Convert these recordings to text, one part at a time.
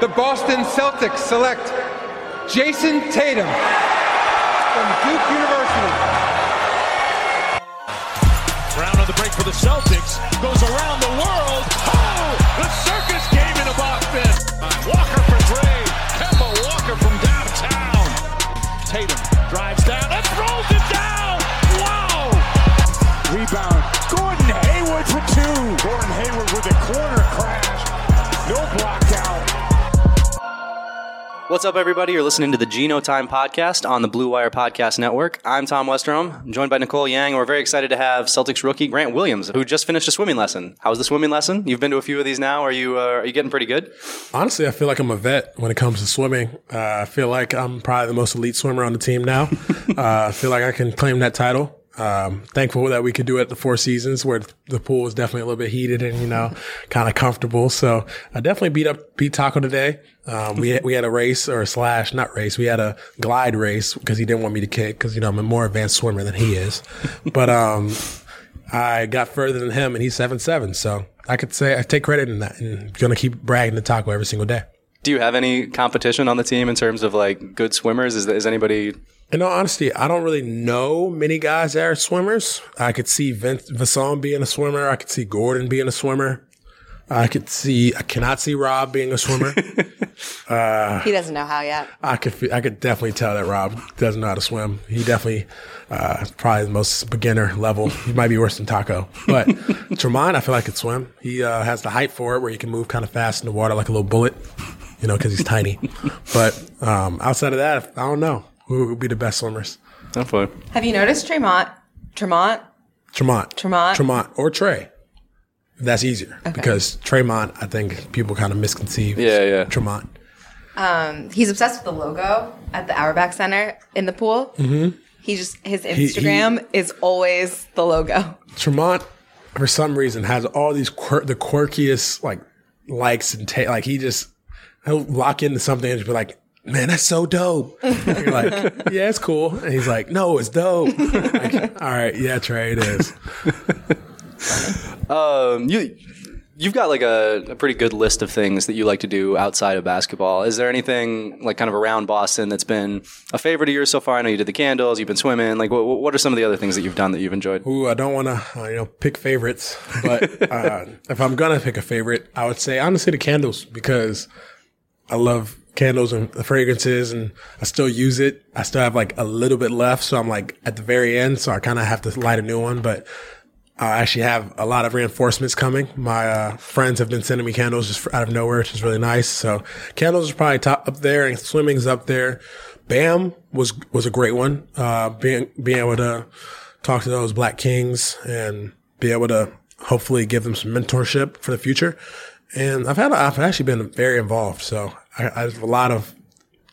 The Boston Celtics select Jayson Tatum from Duke University. Brown on the break for the Celtics. Goes around the world. Oh, the circus came into Boston. Walker What's up, everybody? You're listening to the Geno Time podcast on the Blue Wire Podcast Network. I'm Tom Westerholm. I'm joined by Nicole Yang. We're very excited to have Celtics rookie Grant Williams, who just finished a swimming lesson. How was the swimming lesson? You've been to a few of these now. Are you uh, are you getting pretty good? Honestly, I feel like I'm a vet when it comes to swimming. Uh, I feel like I'm probably the most elite swimmer on the team now. uh, I feel like I can claim that title. Um, thankful that we could do it at the Four Seasons where the pool was definitely a little bit heated and, you know, kind of comfortable. So I definitely beat up, beat Tacko today. Um, we, we had a race or a slash, not race. We had a glide race because he didn't want me to kick because, you know, I'm a more advanced swimmer than he is. But, um, I got further than him and he's seven, seven. So I could say I take credit in that and going to keep bragging to Tacko every single day. Do you have any competition on the team in terms of like good swimmers? Is, is anybody In all honesty, I don't really know many guys that are swimmers. I could see Vince Vasson being a swimmer. I could see Gordon being a swimmer. I could see, I cannot see Rob being a swimmer. He doesn't know how yet. I could, I could definitely tell that Rob doesn't know how to swim. He definitely, uh, probably the most beginner level. He might be worse than Tacko, but Tremont, I feel like could swim. He, uh, has the height for it where he can move kind of fast in the water like a little bullet, you know, cause he's tiny. But, um, outside of that, I don't know who would be the best swimmers. Hopefully. Have you noticed Tremont? Tremont? Tremont. Tremont? Tremont or Trey. That's easier because Tremont, I think people kind of misconceive. Yeah, yeah. Tremont. He's obsessed with the logo at the Auerbach Center in the pool. Mm-hmm. He just his Instagram is always the logo. Tremont, for some reason, has all these quir- the quirkiest like likes and ta- like he just he'll lock into something and just be like, "Man, that's so dope." And you're like, "Yeah, it's cool," and he's like, "No, it's dope." Like, all right, yeah, Trey, it is. Um, you you've got like a, a pretty good list of things that you like to do outside of basketball. Is there anything like kind of around Boston that's been a favorite of yours so far? I know you did the candles, you've been swimming. Like, what, what are some of the other things that you've done that you've enjoyed? Ooh, I don't want to, uh, you know, pick favorites, but uh, if I'm gonna pick a favorite, I would say honestly the candles because I love candles and the fragrances, and I still use it. I still have like a little bit left, so I'm like at the very end, so I kind of have to light a new one, but. I actually have a lot of reinforcements coming. My uh, friends have been sending me candles just out of nowhere, which is really nice. So candles are probably top up there, and swimming's up there. Bam was was a great one. Uh, being being able to talk to those Black Kings and be able to hopefully give them some mentorship for the future. And I've had I've actually been very involved, so I, I have a lot of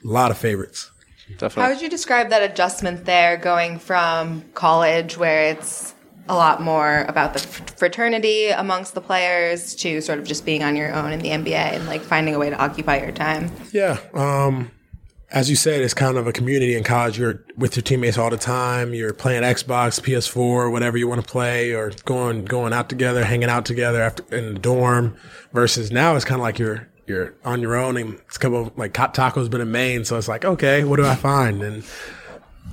a lot of favorites. How would you describe that adjustment there going from college where it's a lot more about the fraternity amongst the players to sort of just being on your own in the NBA and like finding a way to occupy your time? Yeah. Um, as you said, it's kind of a community in college. You're with your teammates all the time. You're playing Xbox, PS4, whatever you want to play, or going going out together, hanging out together after in the dorm. Versus now, it's kind of like you're you're on your own, and it's a couple of, like Tacko's been in Maine, so it's like okay, what do I find? And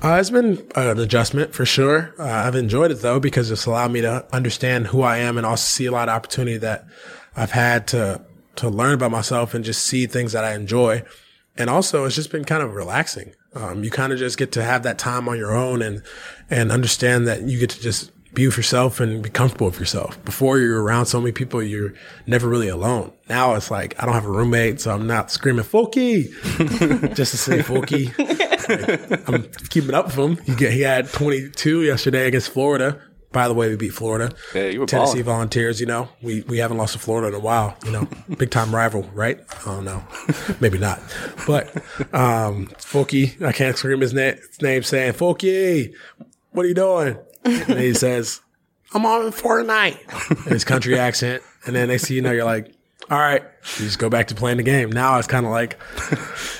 uh, it's been an adjustment for sure. Uh, I've enjoyed it though because it's allowed me to understand who I am and also see a lot of opportunity that I've had to to learn about myself and just see things that I enjoy. And also, it's just been kind of relaxing. Um, you kind of just get to have that time on your own and and understand that you get to just be with yourself and be comfortable with yourself. Before you're around so many people, you're never really alone. Now it's like I don't have a roommate, so I'm not screaming "Folky" just to say "Folky." Like, I'm keeping up with him. He he had 22 yesterday against Florida. By the way, we beat Florida. Yeah, you were Tennessee balling. Volunteers. You know, we we haven't lost to Florida in a while. You know, big time rival, right? I don't know, maybe not. But um, Folky, I can't scream his, na- his name, saying Folky, what are you doing? And he says, I'm on Fortnite in his country accent. And then next thing you know, you're like, all right, you just go back to playing the game. Now it's kind of like,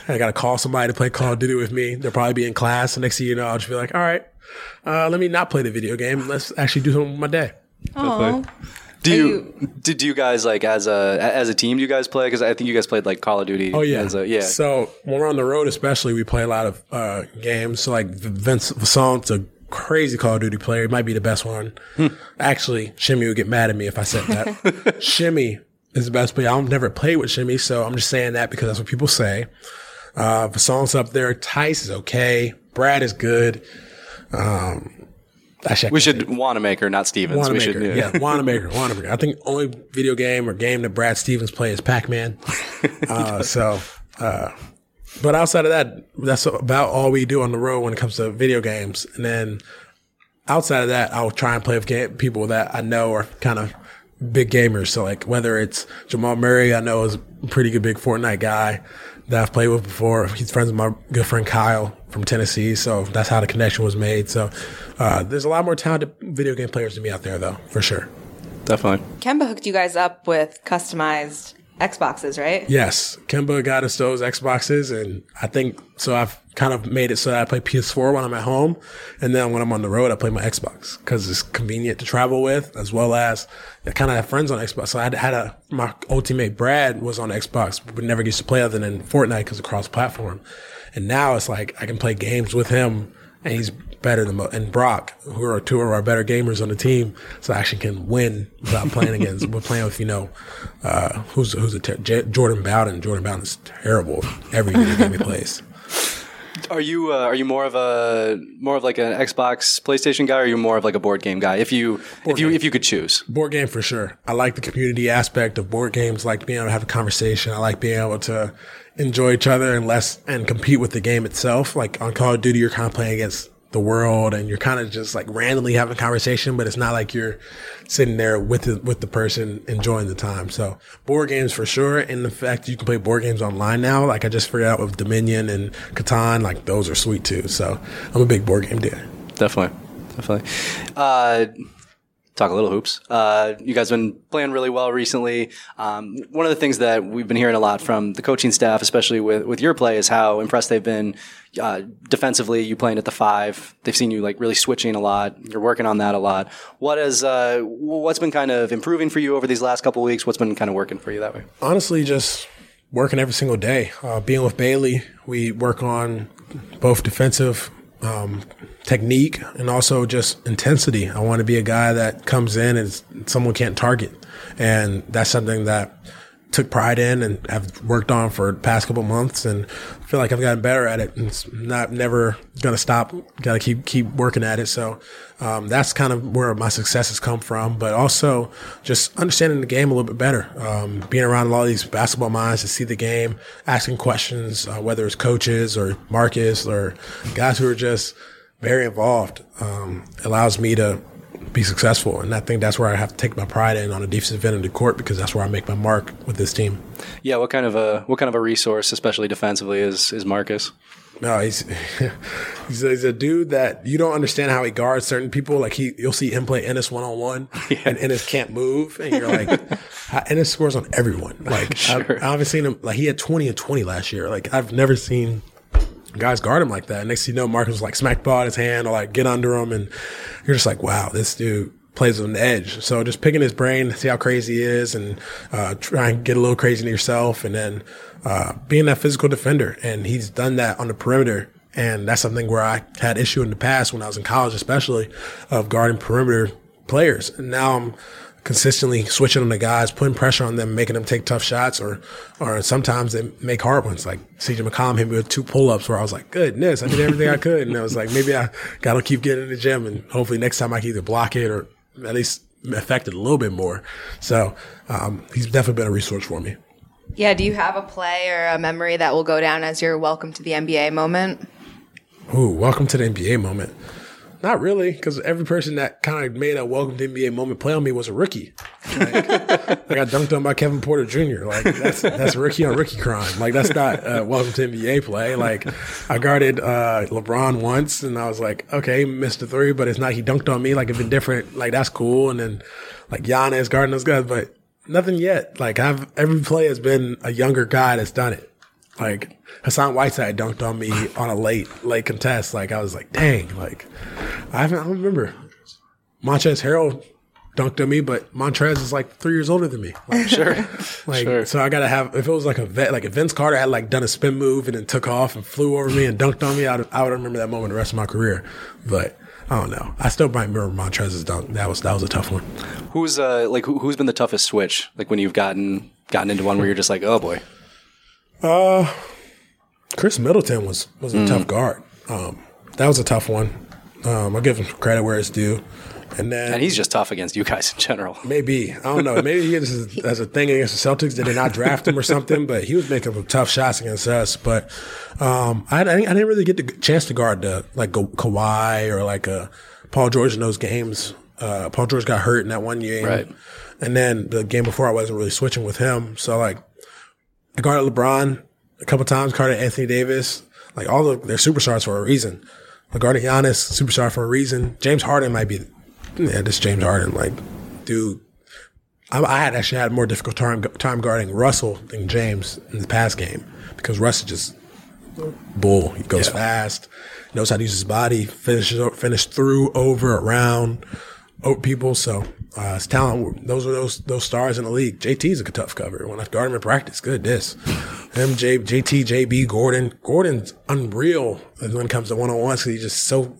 I got to call somebody to play Call of Duty with me. They'll probably be in class. And next thing you know, I'll just be like, all right, uh, let me not play the video game. Let's actually do something with my day. Oh, Do Are you, did you guys like as a as a team? Do you guys play? Because I think you guys played like Call of Duty. Oh yeah, as a, yeah. So when we're on the road, especially, we play a lot of uh, games. So like Vince Vassant's a crazy Call of Duty player. He might be the best one. Hmm. Actually, Shimmy would get mad at me if I said that. Shimmy is the best player. I've never played with Shimmy, so I'm just saying that because that's what people say. Uh, Vassant's up there. Tice is okay. Brad is good. Um, actually, we should Wanamaker, not Stevens. We Wanamaker. should, yeah, Wanamaker. Wanamaker. I think only video game or game that Brad Stevens plays is Pac Man. Uh, so, uh, but outside of that, that's about all we do on the road when it comes to video games. And then outside of that, I'll try and play with game, people that I know are kind of big gamers. So like whether it's Jamal Murray, I know is a pretty good big Fortnite guy that I've played with before. He's friends with my good friend Kyle from Tennessee. So that's how the connection was made. So, uh, there's a lot more talented video game players than me out there though, for sure. definitely. Kemba hooked you guys up with customized Xboxes, right? Yes, Kemba got us those Xboxes, and I think so. I've kind of made it so that I play PS4 when I'm at home, and then when I'm on the road, I play my Xbox because it's convenient to travel with, as well as I kind of have friends on Xbox. So I had, a my old teammate Brad was on Xbox, but never used to play other than Fortnite because of cross platform, and now it's like I can play games with him, and he's better than and Brock, who are two of our better gamers on the team, so I actually can win without playing against. We're playing with you know, uh, who's who's a ter- J- Jordan Bowden. Jordan Bowden is terrible every video game he plays. Are you uh, are you more of a more of like an Xbox PlayStation guy, or are you more of like a board game guy? If you if you game. if you could choose, Board game for sure. I like the community aspect of board games. Like being able to have a conversation. I like being able to enjoy each other and less and compete with the game itself. Like on Call of Duty, you're kind of playing against the world and you're kind of just like randomly having a conversation, but it's not like you're sitting there with the, with the person enjoying the time. So board games for sure. And the fact you can play board games online now, like I just figured out with Dominion and Catan, like those are sweet too. So I'm a big board game dude. definitely, definitely. Uh, talk a little hoops. Uh, you guys have been playing really well recently. Um, one of the things that we've been hearing a lot from the coaching staff, especially with, with your play, is how impressed they've been uh, defensively. You playing at the five, they've seen you like really switching a lot. You're working on that a lot. What has uh, what's been kind of improving for you over these last couple weeks? What's been kind of working for you that way? honestly just working every single day. Uh, being with Bailey, we work on both defensive um, technique and also just intensity. I want to be a guy that comes in and someone can't target, and that's something that took pride in and have worked on for past couple months and feel like I've gotten better at it. And it's not never gonna stop gotta keep keep working at it. So um, that's kind of where my success has come from but also just understanding the game a little bit better. Um, being around a lot of these basketball minds to see the game asking questions uh, whether it's coaches or Marcus or guys who are just very involved um, allows me to be successful. And I think that's where I have to take my pride in on a defensive end of the court because that's where I make my mark with this team. Yeah, what kind of a what kind of a resource, especially defensively, is is Marcus? No, he's he's, a, he's a dude that you don't understand how he guards certain people. Like he, you'll see him play Enes one on one, and Enes can't move, and you're like, Enes scores on everyone. Like Sure. I, I haven't seen him. Like he had twenty and twenty last year. Like I've never seen guys guard him like that. Next thing you know, Marcus was like smack ball his hand or like get under him, and you're just like, wow, this dude plays on the edge. So just picking his brain, see how crazy he is, and uh, try and get a little crazy to yourself, and then uh, being that physical defender. And he's done that on the perimeter. And that's something where I had issue in the past when I was in college, especially of guarding perimeter players. And now I'm consistently switching on the guys, putting pressure on them, making them take tough shots, or or sometimes they make hard ones. Like CJ McCollum hit me with two pull ups where I was like, goodness, I did everything I could. And I was like, maybe I got to keep getting in the gym and hopefully next time I can either block it or at least affect it a little bit more. So um, he's definitely been a resource for me. Yeah, do you have a play or a memory that will go down as your welcome to the NBA moment? Ooh, welcome to the NBA moment. Not really, because every person that kind of made a welcome to NBA moment play on me was a rookie. Like, I got dunked on by Kevin Porter Jr. Like that's that's rookie on rookie crime. Like that's not a welcome to NBA play. Like I guarded uh, LeBron once, and I was like, okay, missed a three, but it's not he dunked on me. Like if been different, like that's cool. And then like Giannis guarding those guys, but nothing yet. Like I've every play has been a younger guy that's done it. Like Hassan Whiteside dunked on me on a late late contest. Like I was like, dang. Like I haven't. I don't remember. Montrez Harrell dunked on me, but Montrez is like three years older than me. Like, Sure. like Sure. so I gotta have. If it was like a vet, like if Vince Carter had like done a spin move and then took off and flew over me and dunked on me, I'd, I would remember that moment the rest of my career. But I don't know. I still might remember Montrez's dunk. That was that was a tough one. Who's uh like who, who's been the toughest switch? Like when you've gotten gotten into one where you're just like, oh boy. Khris Middleton was was a Mm. tough guard. Um, that was a tough one. Um, I'll give him credit where it's due. And then And he's just tough against you guys in general. maybe I don't know. Maybe he is as a thing against the Celtics. Did they not draft him or something? But he was making some tough shots against us. But um, I, I didn't really get the chance to guard the like Ka- Kawhi or like uh, Paul George in those games. Uh, Paul George got hurt in that one game, Right. And then the game before, I wasn't really switching with him. So like, I guarded LeBron a couple times, guarded Anthony Davis. Like all of their superstars for a reason. I guarded Giannis, superstar for a reason. James Harden might be, yeah, this James Harden. Like, dude, I, I had actually had more difficult time time guarding Russell than James in the past game because Russell just bull. He goes fast, knows how to use his body, finishes finish through, over, around, over people. So uh, his talent. Those are those those stars in the league. JT's a tough cover. When I guard him in practice, good. This him, J, JT, JB, Gordon. Gordon's unreal when it comes to one on ones because he's just so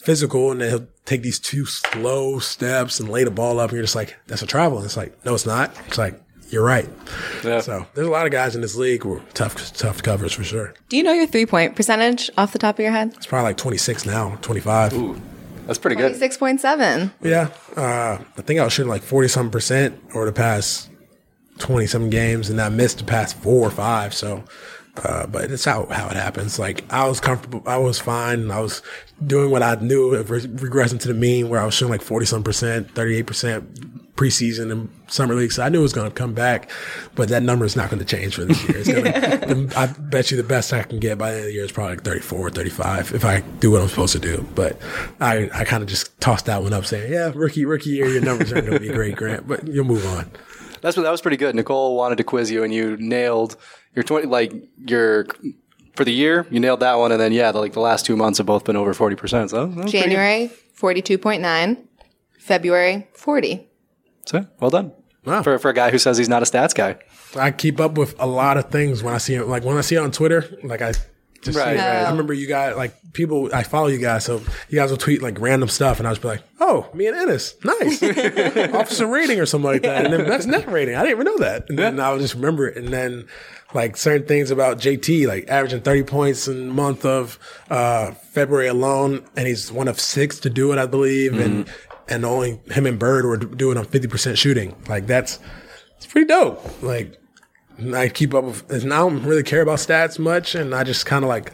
physical and then he'll take these two slow steps and lay the ball up and you're just like, that's a travel. And it's like, no, it's not. It's like, you're right. Yeah. So there's a lot of guys in this league who are tough, tough covers for sure. Do you know your three point percentage off the top of your head? It's probably like 26 now, 25. That's pretty good. 26.7. Yeah. Uh, I think I was shooting like 40 something percent over the past 20 some games and I missed the past four or five. So, uh, but it's how, how it happens. Like I was comfortable. I was fine. I was doing what I knew, re- regressing to the mean where I was shooting like 40 some percent, 38 percent preseason and summer league. So I knew it was going to come back, but that number is not going to change for this year. It's gonna, I bet you the best I can get by the end of the year is probably like 34, 35 if I do what I'm supposed to do. But I, I kind of just tossed that one up saying, yeah, rookie, rookie year, your numbers aren't going to be great, Grant, but you'll move on. That's that was pretty good. Nicole wanted to quiz you, and you nailed your twenty like your for the year. You nailed that one, and then yeah, the, like the last two months have both been over forty percent. So that pretty. January, 42.9. February, 40. So well done Wow. for for a guy who says he's not a stats guy. I keep up with a lot of things when I see it. Like when I see it on Twitter, like I just Right, see right. I remember you guys, like people, I follow you guys, so you guys will tweet like random stuff, and I was be like, "Oh, me and Enes, nice, officer rating or something like that." And then that's net rating. I didn't even know that, and then I would just remember it, and then like certain things about JT, like averaging thirty points in the month of uh, February alone, and he's one of six to do it, I believe, and and only him and Bird were doing a fifty percent shooting. Like that's it's pretty dope. Like I keep up with, and I don't really care about stats much, and I just kind of like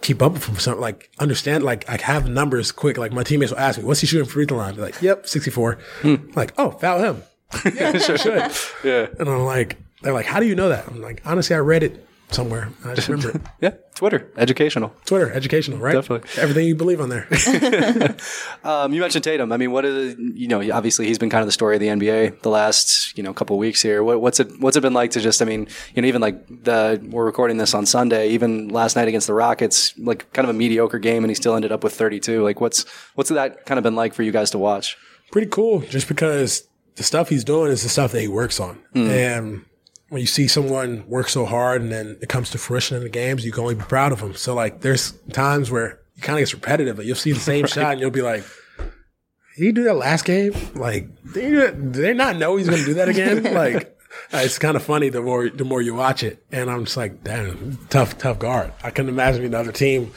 keep up with them. Something like understand, like I have numbers quick. Like my teammates will ask me, "What's he shooting free throw line?" Be like, "Yep, 64." Hmm. Like, oh, foul him. Yeah, sure should. Yeah, And I'm like, they're like, "How do you know that?" I'm like, honestly, I read it somewhere. I just remember it. yeah. Twitter, educational. Twitter, educational, right? Definitely. Everything you believe on there. Um, you mentioned Tatum. I mean, what is you know? Obviously, he's been kind of the story of the NBA the last you know couple weeks here. What, what's it What's it been like to just? I mean, you know, even like the we're recording this on Sunday. Even last night against the Rockets, like kind of a mediocre game, and he still ended up with 32. Like, what's what's that kind of been like for you guys to watch? pretty cool just because the stuff he's doing is the stuff that he works on. And when you see someone work so hard and then it comes to fruition in the games, you can only be proud of them. So like there's times where it kind of gets repetitive. Like you'll see the same shot and you'll be like, did he do that last game? Like, did, he did they not know he's going to do that again? like, uh, it's kind of funny the more the more you watch it, and I'm just like, damn, tough, tough guard. I couldn't imagine being the other team,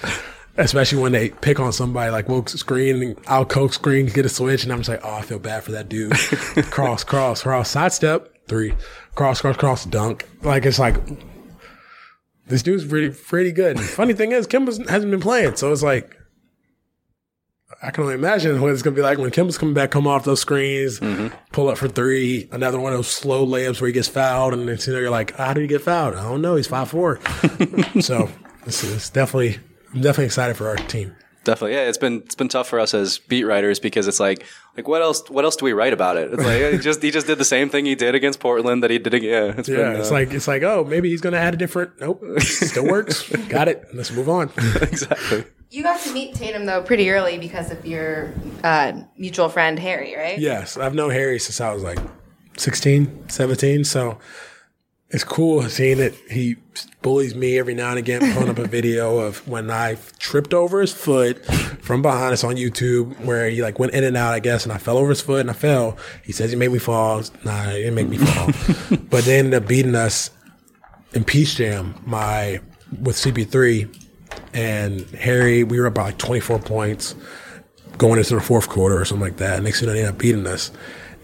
especially when they pick on somebody like woke screen and I'll coke screen, get a switch, and I'm just like, oh, I feel bad for that dude. cross, cross, cross, sidestep, three, cross, cross, cross, dunk. Like it's like this dude's pretty pretty good. And funny thing is, Kim hasn't been playing, so it's like I can only imagine what it's gonna be like when Kemba's coming back, come off those screens, Mm-hmm. pull up for three, another one of those slow layups where he gets fouled, and then you know you're like, how did he get fouled? I don't know. He's five four. so it's, it's definitely, I'm definitely excited for our team. Definitely, yeah. It's been it's been tough for us as beat writers because it's like like what else what else do we write about it? It's like he just he just did the same thing he did against Portland that he did again. Yeah, it's Yeah, been, it's uh, like it's like oh maybe he's gonna add a different. Nope, still works. Got it. Let's move on. exactly. You got to meet Tatum though pretty early because of your uh, mutual friend Harry, right? Yes, I've known Harry since I was like 16, 17. So it's cool seeing it. He bullies me every now and again, pulling up a video of when I tripped over his foot from behind. It's on YouTube where he like went in and out, I guess, and I fell over his foot and I fell. He says he made me fall. Nah, he didn't make me fall. but they ended up beating us in Peach Jam, my with CP3 and Harry. We were up by like 24 points going into the fourth quarter or something like that. Next thing they ended up beating us.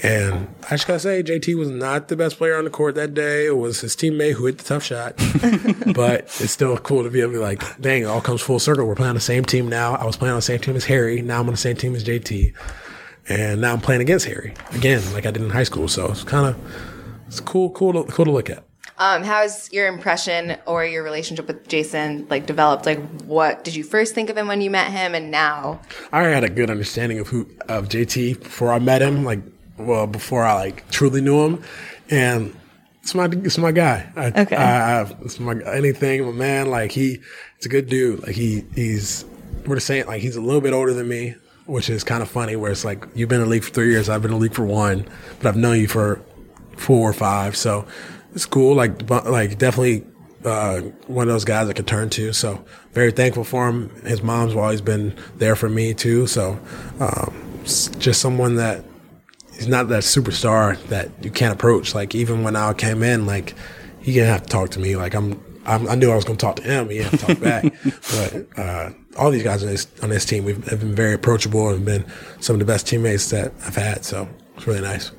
And I just gotta say, JT was not the best player on the court that day. It was his teammate who hit the tough shot. but it's still cool to be able to be like, dang, it all comes full circle. We're playing on the same team now. I was playing on the same team as Harry. Now I'm on the same team as JT. And now I'm playing against Harry again, like I did in high school. So it's kind of it's cool, cool, to, cool to look at. Um, how has your impression or your relationship with Jason like developed? Like, what did you first think of him when you met him, and now? I had a good understanding of who of JT before I met him. Like, well, before I like truly knew him, and it's my it's my guy. I, Okay. I, I, it's my anything. My man, like he, it's a good dude. Like he he's we're the same. Like he's a little bit older than me, which is kind of funny. Where it's like you've been in the league for three years, I've been in the league for one, but I've known you for four or five. So it's cool. Like like definitely uh, one of those guys I could turn to. So very thankful for him. His mom's always been there for me too. So um, just someone that he's not that superstar that you can't approach. Like even when I came in, like he didn't have to talk to me. Like I'm, I'm I knew I was going to talk to him. He didn't have to talk back. But uh, all these guys on this on this team, we've have been very approachable and been some of the best teammates that I've had. So it's really nice.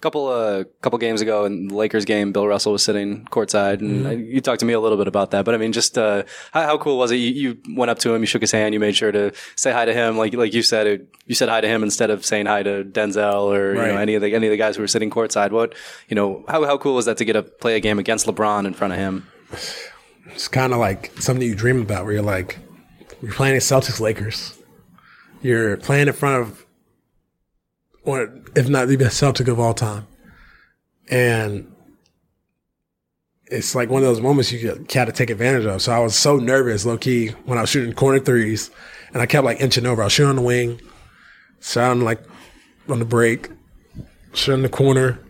Couple uh couple games ago in the Lakers game, Bill Russell was sitting courtside, and uh you talked to me a little bit about that. But I mean, just uh, how, how cool was it? You, you went up to him, you shook his hand, you made sure to say hi to him, like like you said, it, you said hi to him instead of saying hi to Denzel or you know, any of the any of the guys who were sitting courtside. What you know, how how cool was that to get to play a game against LeBron in front of him? It's kind of like something you dream about, where you're like, you're playing at Celtics Lakers. You're playing in front of, or if not the best Celtic of all time, and it's like one of those moments you got to take advantage of. So I was so nervous, low key, when I was shooting corner threes, and I kept like inching over. I was shooting on the wing, shooting like on the break, shooting the corner.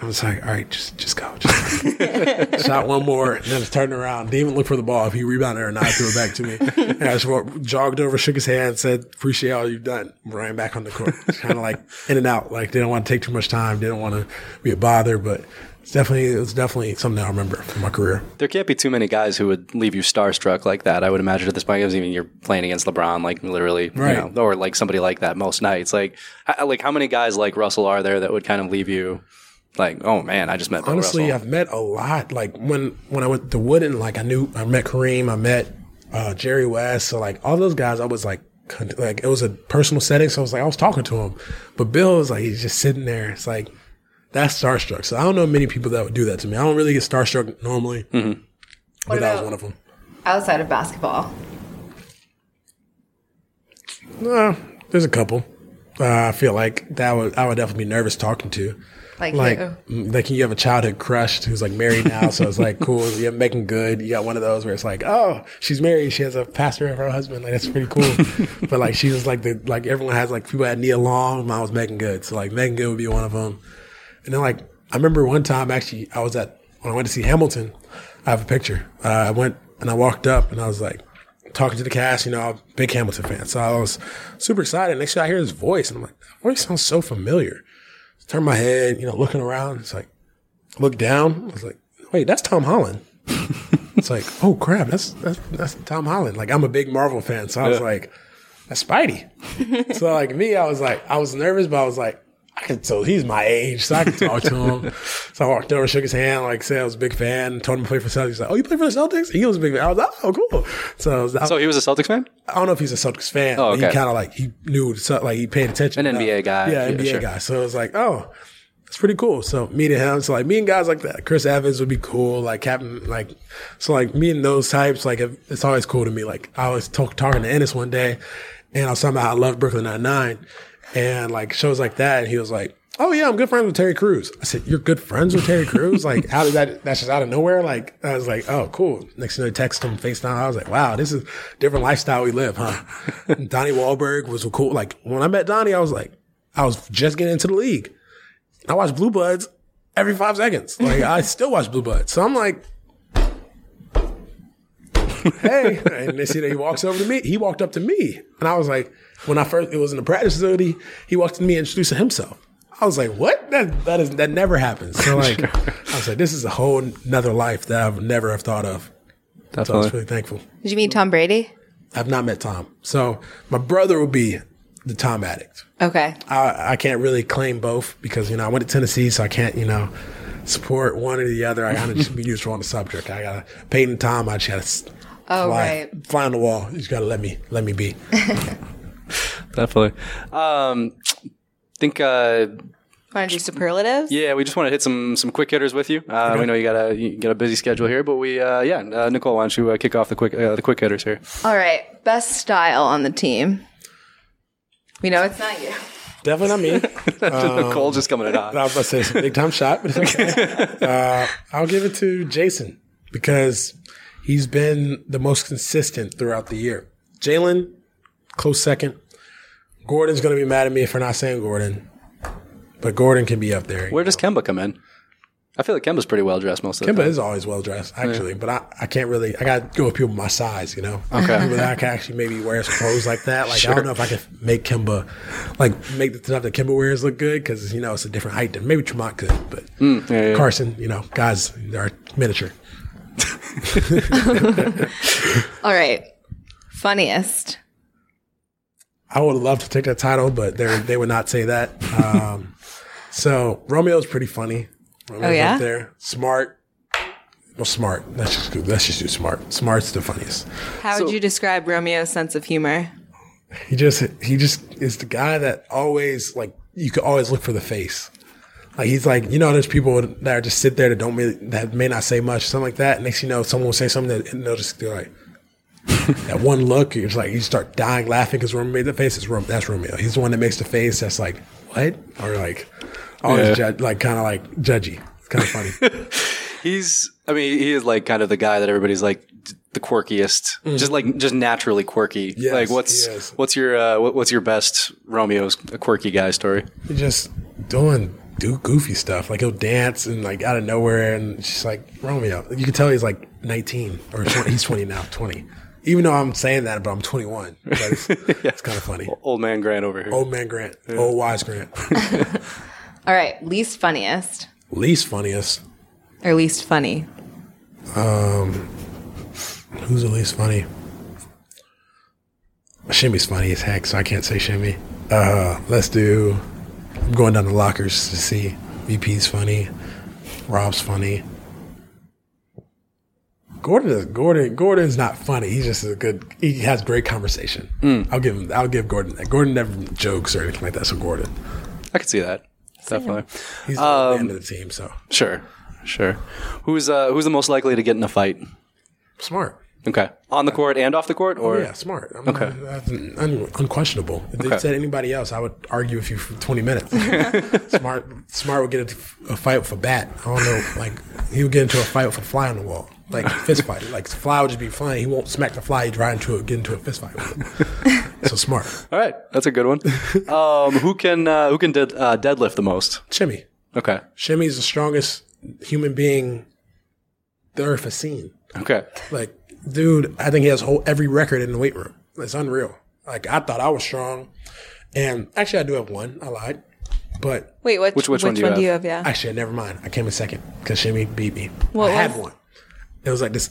I was like, all right, just just go. Just Shot one more, and then just turned around. Didn't even look for the ball if he rebounded or not. Threw it back to me. And I just walked, jogged over, shook his hand, said, "Appreciate all you've done." Ran back on the court. It's Kind of like in and out. Like didn't want to take too much time. Didn't want to be a bother, but it's definitely it's definitely something I remember from my career. There can't be too many guys who would leave you starstruck like that. I would imagine at this point, because even you're playing against LeBron, like literally, Right. you know, or like somebody like that most nights. Like, how, like how many guys like Russell are there that would kind of leave you like, oh man, I just met Bill Honestly, Russell. I've met a lot. Like when when I went to Wooden, like I knew I met Kareem, I met uh, Jerry West. So like all those guys, I was like con- like it was a personal setting. So I was like I was talking to him, but Bill was like he's just sitting there. It's like that's starstruck. So I don't know many people that would do that to me. I don't really get starstruck normally, Mm-hmm. but that was one of them. Outside of basketball, No, there's a couple. Uh, I feel like that would I would definitely be nervous talking to. Like, like who? like you have a childhood crush who's like married now, so it's like cool. You're making good. You got one of those where it's like, oh, she's married. She has a pastor of her husband. Like that's pretty cool. but like she was like the like everyone has like people had Nia Long. Mine was Meagan Good. So like Meagan Good would be one of them. And then like I remember one time actually I was at when I went to see Hamilton. I have a picture. Uh, I went and I walked up and I was like talking to the cast. You know, I'm a big Hamilton fan, so I was super excited. Next thing I hear his voice, and I'm like, that voice sounds so familiar. Turn my head, you know, looking around. It's like, look down. I was like, wait, that's Tom Holland. it's like, oh crap, that's that's that's Tom Holland. Like I'm a big Marvel fan, so I was like, that's Spidey. so like me, I was like, I was nervous, but I was like, I could tell he's my age, so I could talk to him. so I walked over, shook his hand, like said I was a big fan, told him to play for Celtics. He's like, "Oh, you play for the Celtics?" He was a big fan. I was like, "Oh, cool." So, was, So he was a Celtics fan? I don't know if he's a Celtics fan. Oh, okay. He kind of like he knew, like he paid attention. An. NBA guy. Yeah, Yeah, NBA sure. guy. So it was like, oh, it's pretty cool. So meeting him, so like me and guys like that, Chris Evans would be cool. Like Captain, like so like me and those types, like it's always cool to me. Like I was talk, talking to Enes one day, and I was talking about how I love Brooklyn Nine Nine, and like shows like that, and he was like. Oh yeah, I'm good friends with Terry Crews. I said, "You're good friends with Terry Crews? like, how did that? That's just out of nowhere." Like, I was like, "Oh, cool." Next thing I text him FaceTime. I was like, "Wow, this is a different lifestyle we live, huh?" Donnie Wahlberg was cool. Like when I met Donnie, I was like, I was just getting into the league. I watch Blue Bloods every five seconds. Like I still watch Blue Bloods. So I'm like, hey, and they see that he walks over to me. He walked up to me, and I was like, when I first it was in the practice facility, he walked to me and introduced himself. I was like, what? That that is that never happens. So like, I was like, this is a whole nother life that I've never have thought of. That's So I was really thankful. Did you meet Tom Brady? I've not met Tom, so my brother would be the Tom addict. Okay. I, I can't really claim both because you know I went to Tennessee, so I can't you know support one or the other. I gotta just be neutral on the subject. I gotta Peyton Tom. I just gotta Oh, fly, right. fly on the wall. You just gotta let me let me be. Definitely. Um, think, uh, Want to do superlatives? yeah, we just want to hit some some quick hitters with you. Uh, We know you got a you got a busy schedule here, but we uh, yeah, uh, Nicole, why don't you uh, kick off the quick uh, the quick hitters here? All right. Best style on the team. We know it's not you. Definitely not me. Nicole just coming it I on. was about to say it's a big time shot, but it's okay. uh, I'll give it to Jason because he's been the most consistent throughout the year. Jaylen, close second. Gordon's going to be mad at me for not saying Gordon, but Gordon can be up there. Where does Kemba come in? I feel like Kemba's pretty well dressed most of the Kemba time. Kemba is always well dressed, actually, but I, I can't really. I got to go with people my size, you know. Okay. People that I can actually maybe wear some clothes like that. Like I don't know if I can make Kemba, like make the stuff that Kemba wears look good because you know it's a different height than maybe Tremont could, but Mm, yeah, yeah. Carson, you know, guys they are miniature. All right. Funniest. I would love to take that title, but they they would not say that. Um, so Romeo's pretty funny. Romeo's Oh, yeah? up there, smart. Well, smart. Let's just go- let's just do smart. Smart's the funniest. How So- would you describe Romeo's sense of humor? He just he just is the guy that always like you could always look for the face. Like he's like you know there's people that are just sit there that don't really that may not say much something like that. Next you know someone will say something that and they'll just be like that one look. You're like you start dying laughing because Romeo made the face. Is Rom- that's Romeo. He's the one that makes the face that's like what or like always Yeah. judge, like kind of like judgy. It's kind of funny. He's, I mean, he is like kind of the guy that everybody's like the quirkiest, just like just naturally quirky. Yes, like what's what's your uh, what, what's your best Romeo's quirky guy story? He's just doing do goofy stuff. Like he'll dance and like out of nowhere, and it's just like Romeo. You can tell he's like 19 or 20, he's 20 now, 20. Even though I'm saying that, but I'm 21. But it's, it's kind of funny. Old man Grant over here. Old man Grant, old wise Grant. All right. Least funniest Least funniest. or least funny? Um, Who's the least funny? Shimmy's funny as heck, so I can't say Shimmy. Uh, let's do. I'm going down the lockers to see. VP's funny. Rob's funny. Gordon is Gordon. Gordon's not funny. He's just a good. He has great conversation. I'll give him. I'll give Gordon that. Gordon never jokes or anything like that. So Gordon, I could see that. Definitely. he's the end of the team. So Sure. Sure. Who's uh who's the most likely to get in a fight? smart. Okay. On the court and off the court or yeah, smart. I'm Okay. that's un, unquestionable. If they said anybody else, I would argue with you for 20 minutes. smart, smart would get into a fight with a bat. I don't know. Like he would get into a fight with a fly on the wall, like fist fight. Like the fly would just be flying. He won't smack the fly. He'd ride into it, get into a fist fight so smart. All right, that's a good one. um who can uh, who can dead, uh, deadlift the most? Shimmy. Okay. Shimmy's the strongest human being the earth has seen. Okay. Like, dude, I think he has whole every record in the weight room. It's unreal. Like, I thought I was strong, and actually, I do have one. I lied, but Wait, what, Which- which one do you do you have? have? Yeah. actually, never mind. I came in second because Shimmy beat me. What I had one. It was like this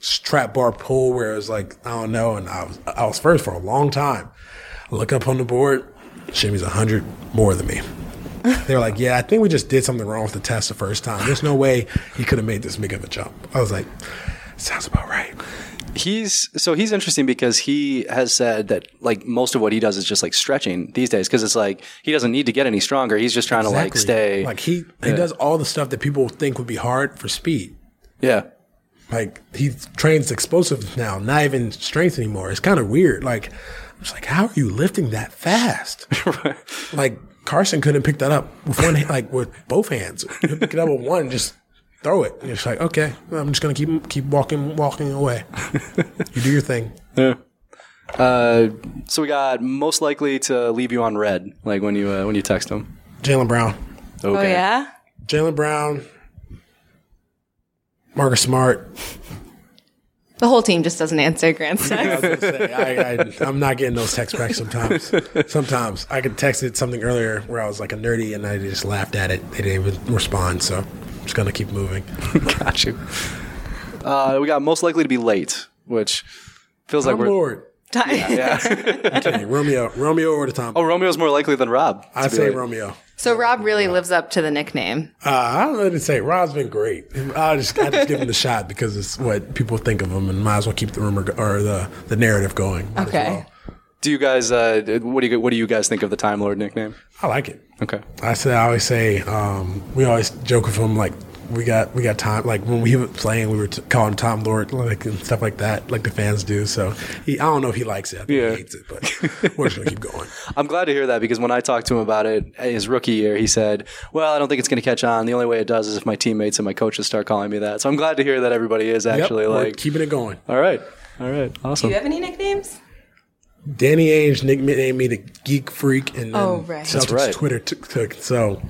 trap bar pull where it was like I don't know, and I was I was first for a long time. I look up on the board. Shimmy's a hundred more than me. They were like, "Yeah, I think we just did something wrong with the test the first time. There's no way he could have made this big of a jump." I was like, "Sounds about right." He's so he's interesting because he has said that like most of what he does is just like stretching these days because it's like he doesn't need to get any stronger. He's just trying to like stay. Like he he does all the stuff that people think would be hard for speed. yeah, Like he trains explosive now, not even strength anymore. It's kind of weird. Like I'm just like, how are you lifting that fast? Like Carson couldn't pick that up with one, hand, like with both hands. He could pick it up with one, just throw it. And it's like, okay, I'm just gonna keep keep walking, walking away. You do your thing. Yeah. Uh, so we got most likely to leave you on red, like when you uh, when you text him. Jaylen Brown, Okay. Oh yeah. Jaylen Brown, Marcus Smart. The whole team just doesn't answer Grant's I text. was gonna say, I, I, I'm not getting those texts back sometimes. Sometimes I could text it something earlier where I was like a nerdy and I just laughed at it. They didn't even respond, so I'm just gonna keep moving. Got you. Uh, we got most likely to be late, which feels like Tom we're. Lord, Yeah. okay, Romeo, Romeo or the Tom. oh, Romeo's more likely than Rob. I be say late. Romeo. so Rob really lives up to the nickname. Uh, I don't know what to say. Rob's been great. I just I just give him the shot because it's what people think of him, and might as well keep the rumor go- or the the narrative going. Might Okay. well. Do you guys? Uh, what do you What do you guys think of the Time Lord nickname? I like it. Okay. I say I always say um, we always joke with him like we got we got time like when we were playing we were t- calling Tom Lord like and stuff like that like the fans do. So he I don't know if he likes it. I think Yeah. he hates it, but we're just gonna keep going. I'm glad to hear that because when I talked to him about it uh, his rookie year, he said, "Well, I don't think it's going to catch on. The only way it does is if my teammates and my coaches start calling me that." So I'm glad to hear that everybody is actually yep, we're like, keeping it going. "All right, all right, awesome Do you have any nicknames? Danny Ainge nicknamed me the Geek Freak, and oh, then Oh, right. Celtics That's right. Twitter t- took. So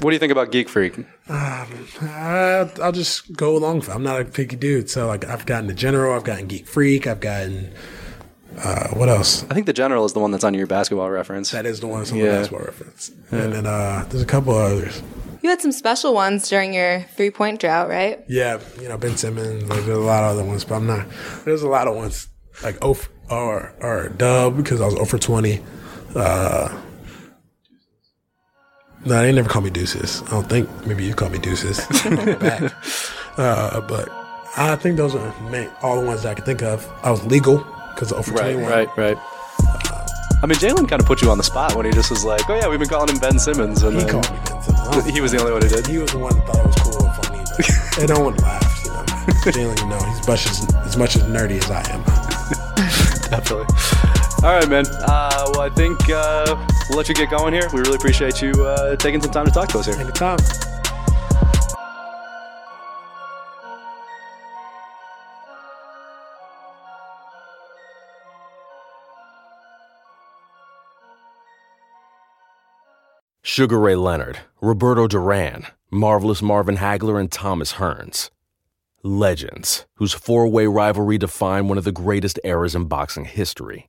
What do you think about Geek Freak? Uh, I'll just go along with it. I'm not a picky dude. So like I've gotten the general, I've gotten geek freak, I've gotten uh, what else? I think the general is the one that's on your basketball reference. That is the one that's on Yeah. the basketball reference. And then uh, there's a couple others. You had some special ones during your three point drought, right? Yeah, you know Ben Simmons. Like, there's a lot of other ones, but I'm not. There's a lot of ones like O f- or or Dub because I was 0 for 20. Uh, no, they never call me Deuces. I don't think. Maybe you call me Deuces. Back. Uh, but I think those are main, all the ones that I can think of. I was legal because of 0 for Right, 21. right, right. I mean, Jaylen kind of put you on the spot when he just was like, "Oh yeah, we've been calling him Ben Simmons," and He then called me Ben Simmons. He was the only one who did. He was the one that thought it was cool and funny. But they don't want to laugh. You know, Jaylen, you know, he's much as, as much as nerdy as I am. Definitely. All right, man. Uh, well, I think uh, we'll let you get going here. We really appreciate you uh, taking some time to talk to us here. Anytime. Sugar Ray Leonard, Roberto Duran, Marvelous Marvin Hagler, and Thomas Hearns. Legends, whose four way rivalry defined one of the greatest eras in boxing history.